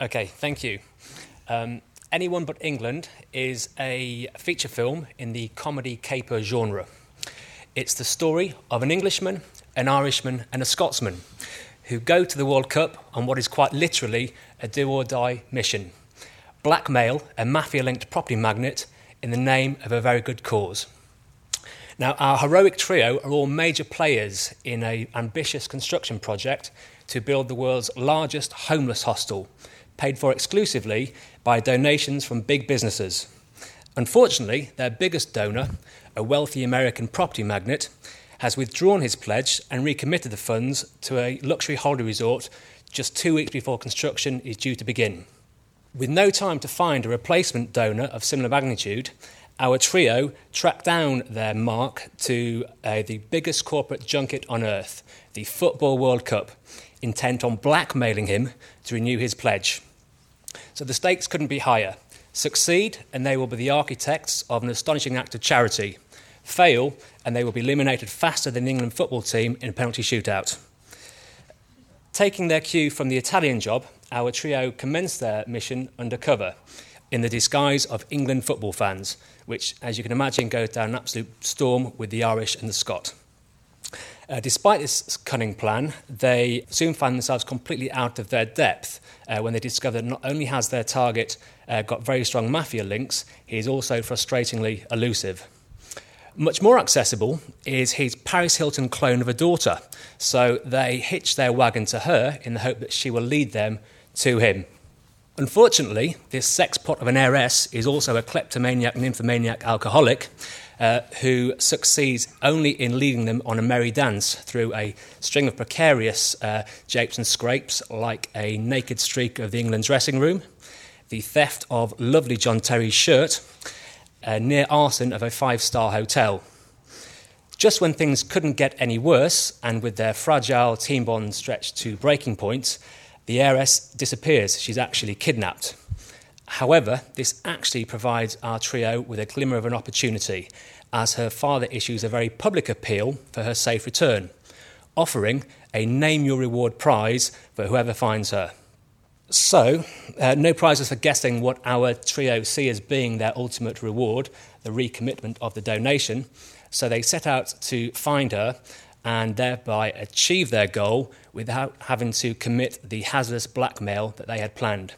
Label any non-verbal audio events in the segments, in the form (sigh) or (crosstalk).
Okay, thank you. Um, Anyone But England is a feature film in the comedy caper genre. It's the story of an Englishman, an Irishman, and a Scotsman who go to the World Cup on what is quite literally a do or die mission blackmail a mafia linked property magnate in the name of a very good cause. Now, our heroic trio are all major players in an ambitious construction project to build the world's largest homeless hostel, paid for exclusively by donations from big businesses. Unfortunately, their biggest donor, a wealthy American property magnate, has withdrawn his pledge and recommitted the funds to a luxury holiday resort just two weeks before construction is due to begin. With no time to find a replacement donor of similar magnitude, our trio tracked down their mark to uh, the biggest corporate junket on earth, the Football World Cup, intent on blackmailing him to renew his pledge. So the stakes couldn't be higher. Succeed, and they will be the architects of an astonishing act of charity. Fail, and they will be eliminated faster than the England football team in a penalty shootout. Taking their cue from the Italian job, our trio commenced their mission undercover in the disguise of England football fans, which, as you can imagine, goes down an absolute storm with the Irish and the Scot. Uh, despite this cunning plan, they soon find themselves completely out of their depth uh, when they discover that not only has their target uh, got very strong mafia links, he is also frustratingly elusive. Much more accessible is his Paris Hilton clone of a daughter, so they hitch their wagon to her in the hope that she will lead them to him. Unfortunately, this sexpot of an heiress is also a kleptomaniac, nymphomaniac alcoholic uh, who succeeds only in leading them on a merry dance through a string of precarious uh, japes and scrapes, like a naked streak of the England dressing room, the theft of lovely John Terry's shirt, uh, near arson of a five star hotel. Just when things couldn't get any worse, and with their fragile team bond stretched to breaking point, the heiress disappears. She's actually kidnapped. However, this actually provides our trio with a glimmer of an opportunity, as her father issues a very public appeal for her safe return, offering a name your reward prize for whoever finds her. So, uh, no prizes for guessing what our trio see as being their ultimate reward, the recommitment of the donation. So, they set out to find her and thereby achieve their goal without having to commit the hazardous blackmail that they had planned.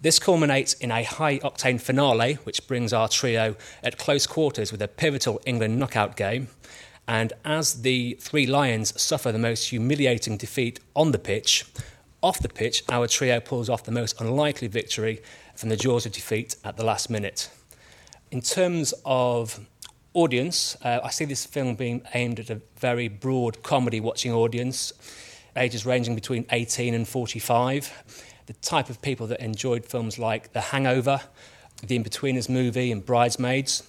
This culminates in a high octane finale, which brings our trio at close quarters with a pivotal England knockout game. And as the three Lions suffer the most humiliating defeat on the pitch, off the pitch, our trio pulls off the most unlikely victory from the jaws of defeat at the last minute. In terms of audience, uh, I see this film being aimed at a very broad comedy watching audience, ages ranging between 18 and 45. The type of people that enjoyed films like The Hangover, the Inbetweeners movie, and Bridesmaids.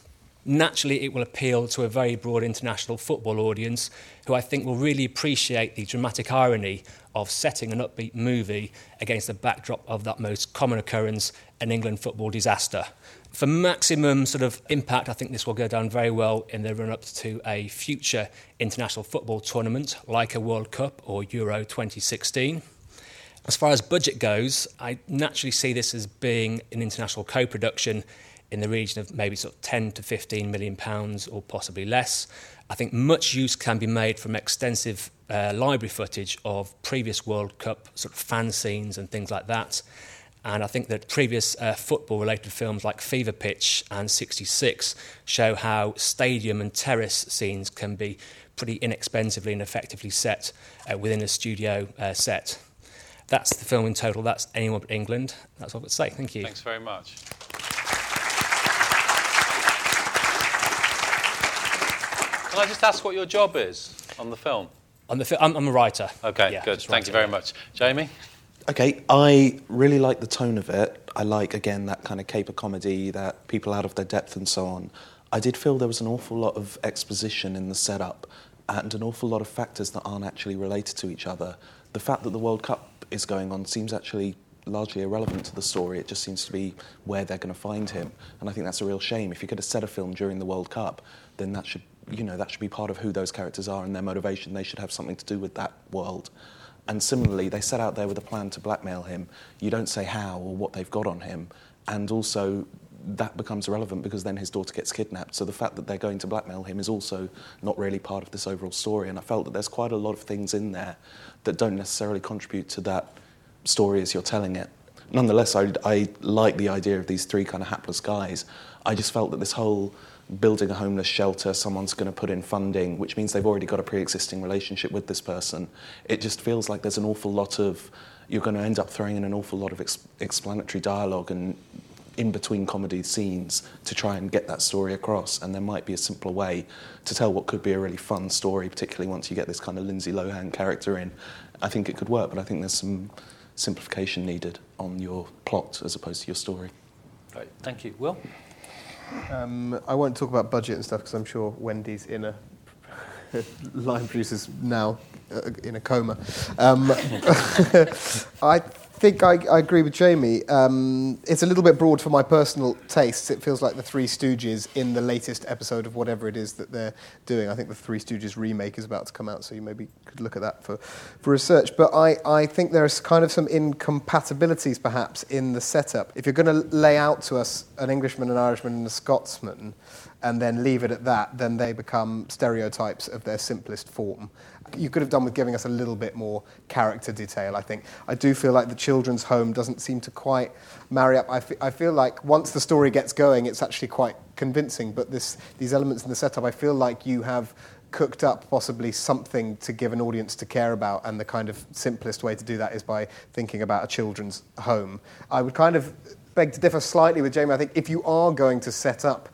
Naturally, it will appeal to a very broad international football audience who I think will really appreciate the dramatic irony of setting an upbeat movie against the backdrop of that most common occurrence, an England football disaster. For maximum sort of impact, I think this will go down very well in the run up to a future international football tournament like a World Cup or Euro 2016. As far as budget goes, I naturally see this as being an international co production in the region of maybe sort of 10 to 15 million pounds or possibly less. I think much use can be made from extensive uh, library footage of previous World Cup sort of fan scenes and things like that. And I think that previous uh, football related films like Fever Pitch and 66 show how stadium and terrace scenes can be pretty inexpensively and effectively set uh, within a studio uh, set. That's the film in total. That's Anyone But England. That's all I've got to say. Thank you. Thanks very much. Can I just ask what your job is on the film? On the fi- I'm, I'm a writer. Okay, Yeah, good. Thank you very much. Jamie? Okay, I really like the tone of it. I like, again, that kind of caper comedy, that people out of their depth and so on. I did feel there was an awful lot of exposition in the setup and an awful lot of factors that aren't actually related to each other. The fact that the World Cup is going on seems actually largely irrelevant to the story. It just seems to be where they're going to find him. And I think that's a real shame. If you could have set a film during the World Cup, then that should, you know, that should be part of who those characters are and their motivation. They should have something to do with that world. And similarly, they set out there with a plan to blackmail him. You don't say how or what they've got on him. And also, that becomes irrelevant because then his daughter gets kidnapped. So the fact that they're going to blackmail him is also not really part of this overall story. And I felt that there's quite a lot of things in there that don't necessarily contribute to that story as you're telling it. Nonetheless, I, I like the idea of these three kind of hapless guys. I just felt that this whole building a homeless shelter, someone's going to put in funding, which means they've already got a pre existing relationship with this person. It just feels like there's an awful lot of, you're going to end up throwing in an awful lot of ex- explanatory dialogue and in between comedy scenes to try and get that story across. And there might be a simpler way to tell what could be a really fun story, particularly once you get this kind of Lindsay Lohan character in. I think it could work, but I think there's some simplification needed on your plot as opposed to your story. Right, thank you. Will? Um, I won't talk about budget and stuff because I'm sure Wendy's in a (laughs) line producer's now uh, in a coma. Um, (laughs) I think I, I, agree with Jamie. Um, it's a little bit broad for my personal tastes. It feels like the Three Stooges in the latest episode of whatever it is that they're doing. I think the Three Stooges remake is about to come out, so you maybe could look at that for, for research. But I, I think there's kind of some incompatibilities perhaps in the setup. If you're going to lay out to us an Englishman, an Irishman, and a Scotsman, and then leave it at that, then they become stereotypes of their simplest form you could have done with giving us a little bit more character detail, I think. I do feel like the children's home doesn't seem to quite marry up. I, f- I feel like once the story gets going, it's actually quite convincing, but this, these elements in the setup, I feel like you have cooked up possibly something to give an audience to care about, and the kind of simplest way to do that is by thinking about a children's home. I would kind of beg to differ slightly with Jamie. I think if you are going to set up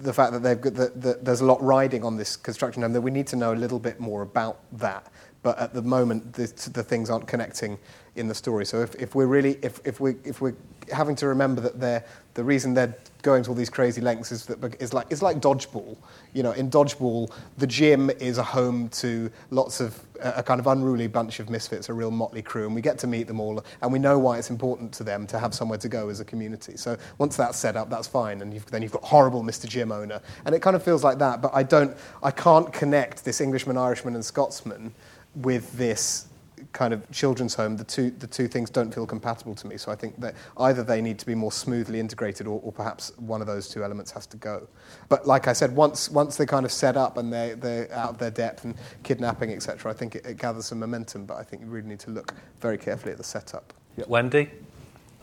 the fact that, they've got, that, that there's a lot riding on this construction home, that we need to know a little bit more about that. But at the moment, the, the things aren't connecting in the story. So if, if we're really, if, if, we, if we're having to remember that they're, the reason they're going to all these crazy lengths is that is like it's like dodgeball. You know, in dodgeball, the gym is a home to lots of a kind of unruly bunch of misfits, a real motley crew, and we get to meet them all, and we know why it's important to them to have somewhere to go as a community. So once that's set up, that's fine, and you've, then you've got horrible Mr. Gym owner, and it kind of feels like that. But I don't, I can't connect this Englishman, Irishman, and Scotsman with this kind of children's home, the two, the two things don't feel compatible to me. So I think that either they need to be more smoothly integrated or, or perhaps one of those two elements has to go. But like I said, once, once they're kind of set up and they're, they're out of their depth and kidnapping, etc., I think it, it gathers some momentum. But I think you really need to look very carefully at the setup. Yep. Wendy?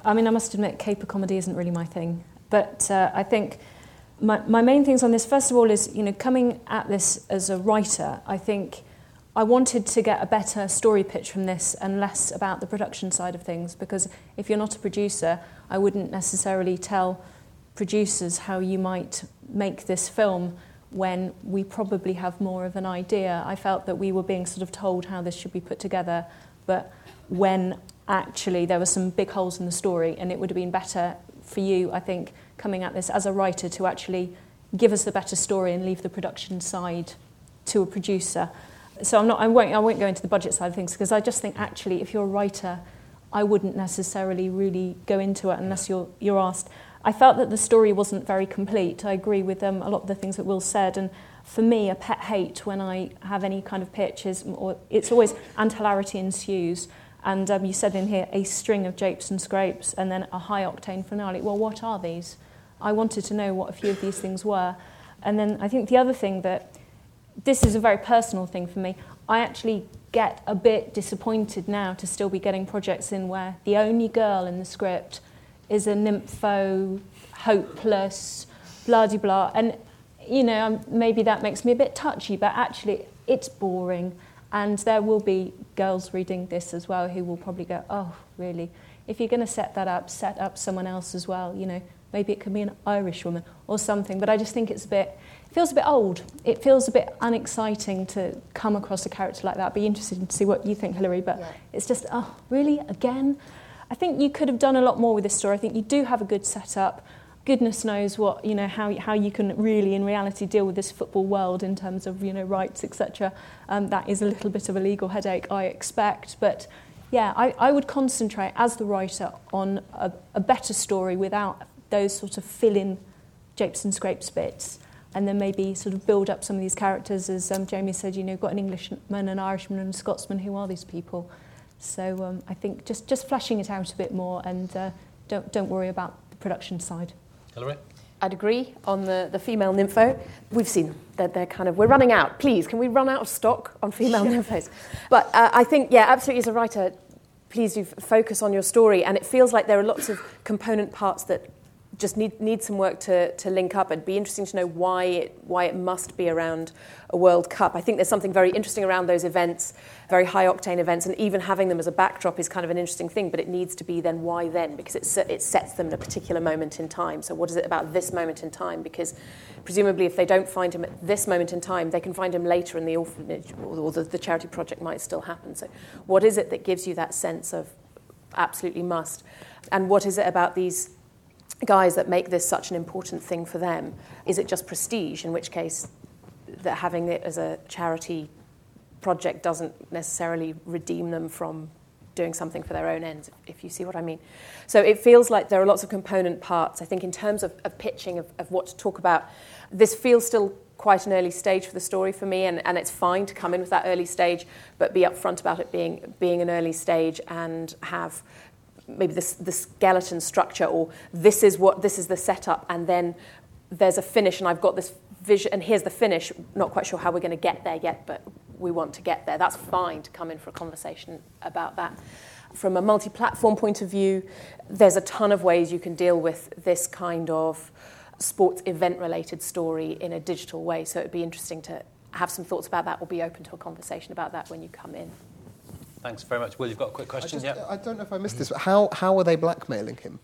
I mean, I must admit, caper comedy isn't really my thing. But uh, I think my, my main things on this, first of all, is, you know, coming at this as a writer, I think I wanted to get a better story pitch from this and less about the production side of things because if you're not a producer, I wouldn't necessarily tell producers how you might make this film when we probably have more of an idea. I felt that we were being sort of told how this should be put together, but when actually there were some big holes in the story and it would have been better for you, I think, coming at this as a writer to actually give us the better story and leave the production side to a producer so I'm not, I, won't, I won't go into the budget side of things because I just think actually if you're a writer, I wouldn't necessarily really go into it unless you're, you're asked. I felt that the story wasn't very complete. I agree with um, a lot of the things that Will said. And for me, a pet hate when I have any kind of pitch is, or it's always, and hilarity ensues. And um, you said in here, a string of japes and scrapes and then a high octane finale. Well, what are these? I wanted to know what a few of these things were. And then I think the other thing that this is a very personal thing for me. I actually get a bit disappointed now to still be getting projects in where the only girl in the script is a nympho, hopeless, blah blah. And, you know, um, maybe that makes me a bit touchy, but actually it's boring. And there will be girls reading this as well who will probably go, oh, really? If you're going to set that up, set up someone else as well. You know, maybe it could be an Irish woman or something. But I just think it's a bit feels a bit old. It feels a bit unexciting to come across a character like that. Be interested to see what you think, Hilary. But yeah. it's just, oh, really? Again? I think you could have done a lot more with this story. I think you do have a good setup. Goodness knows what you know how how you can really, in reality, deal with this football world in terms of you know rights, etc. Um, that is a little bit of a legal headache, I expect. But yeah, I, I would concentrate as the writer on a, a better story without those sort of fill-in japes and scrapes bits and then maybe sort of build up some of these characters. As um, Jamie said, you know, you've got an Englishman, an Irishman, and a Scotsman. Who are these people? So um, I think just, just fleshing it out a bit more and uh, don't, don't worry about the production side. Hilary? I'd agree on the, the female nympho. We've seen them. They're, they're kind of, we're running out. Please, can we run out of stock on female nymphos? But uh, I think, yeah, absolutely, as a writer, please do f- focus on your story. And it feels like there are lots of component parts that just need, need some work to, to link up. It'd be interesting to know why it, why it must be around a World Cup. I think there's something very interesting around those events, very high octane events, and even having them as a backdrop is kind of an interesting thing, but it needs to be then why then, because it, it sets them in a particular moment in time. So, what is it about this moment in time? Because presumably, if they don't find him at this moment in time, they can find him later in the orphanage, or the, the charity project might still happen. So, what is it that gives you that sense of absolutely must? And what is it about these guys that make this such an important thing for them? Is it just prestige, in which case that having it as a charity project doesn't necessarily redeem them from doing something for their own ends, if you see what I mean. So it feels like there are lots of component parts. I think in terms of, of pitching, of, of what to talk about, this feels still quite an early stage for the story for me, and, and it's fine to come in with that early stage, but be upfront about it being, being an early stage and have maybe the, the skeleton structure or this is what this is the setup and then there's a finish and I've got this vision and here's the finish. Not quite sure how we're going to get there yet but we want to get there. That's fine to come in for a conversation about that. From a multi-platform point of view there's a ton of ways you can deal with this kind of sports event related story in a digital way. So it'd be interesting to have some thoughts about that. Or be open to a conversation about that when you come in Thanks very much. Will, you've got a quick I, question? just, yeah. I don't know if I missed this, but how, how are they blackmailing him?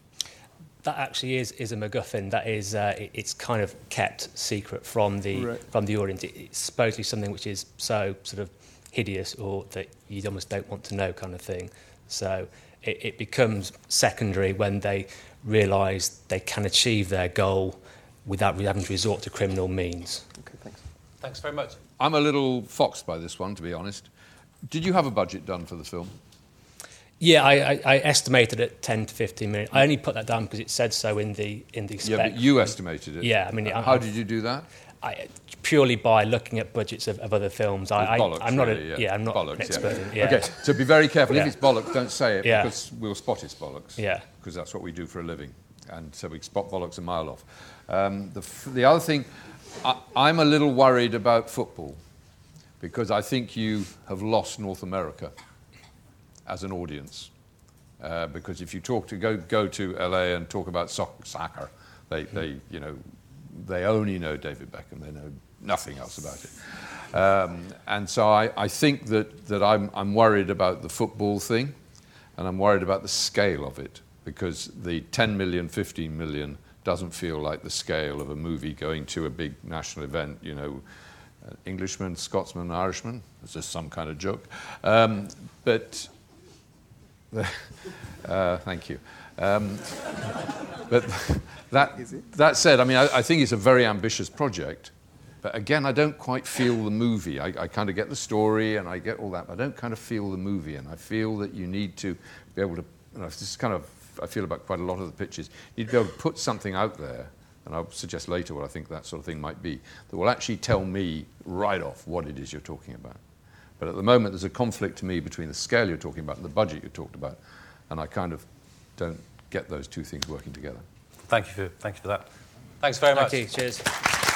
That actually is, is a MacGuffin. That is, uh, it, it's kind of kept secret from the Right. from the audience. It, it's supposedly something which is so sort of hideous or that you almost don't want to know, kind of thing. So it, it becomes secondary when they realise they can achieve their goal without having to resort to criminal means. Okay, thanks. Thanks very much. I'm a little foxed by this one, to be honest. Did you have a budget done for the film? Yeah, I, I, I estimated it 10 to 15 million. I only put that down because it said so in the in the spec. Yeah, but you estimated it. Yeah, I mean, I- how did you do that? I, purely by looking at budgets of, of other films. I, bollocks, I, I'm not really, a, yeah. I'm not bollocks, an expert. Yeah. In, yeah. Okay, so be very careful. If it's bollocks, don't say it Yeah. because we'll spot it's bollocks. Yeah. Because that's what we do for a living, and so we spot bollocks a mile off. Um, the, f- the other thing, I, I'm a little worried about football because I think you have lost North America as an audience. Uh, because if you talk to go go to LA and talk about soc- soccer, they, they you know they only know David Beckham. They know nothing else about it. Um, and so I, I think that, that I'm, I'm worried about the football thing, and I'm worried about the scale of it because the 10 million, 15 million doesn't feel like the scale of a movie going to a big national event. You know, Englishman, Scotsman, Irishman. It's just some kind of joke. Um, but (laughs) uh, thank you. Um, but (laughs) that, that said, I mean, I, I think it's a very ambitious project. But again, I don't quite feel the movie. I, I kind of get the story and I get all that, but I don't kind of feel the movie. And I feel that you need to be able to, you know, this is kind of, I feel about quite a lot of the pitches, you need to be able to put something out there, and I'll suggest later what I think that sort of thing might be, that will actually tell me right off what it is you're talking about. But at the moment, there's a conflict to me between the scale you're talking about and the budget you talked about, and I kind of don't get those two things working together. Thank you for, thank you for that. Thanks very much. Thank you. Cheers.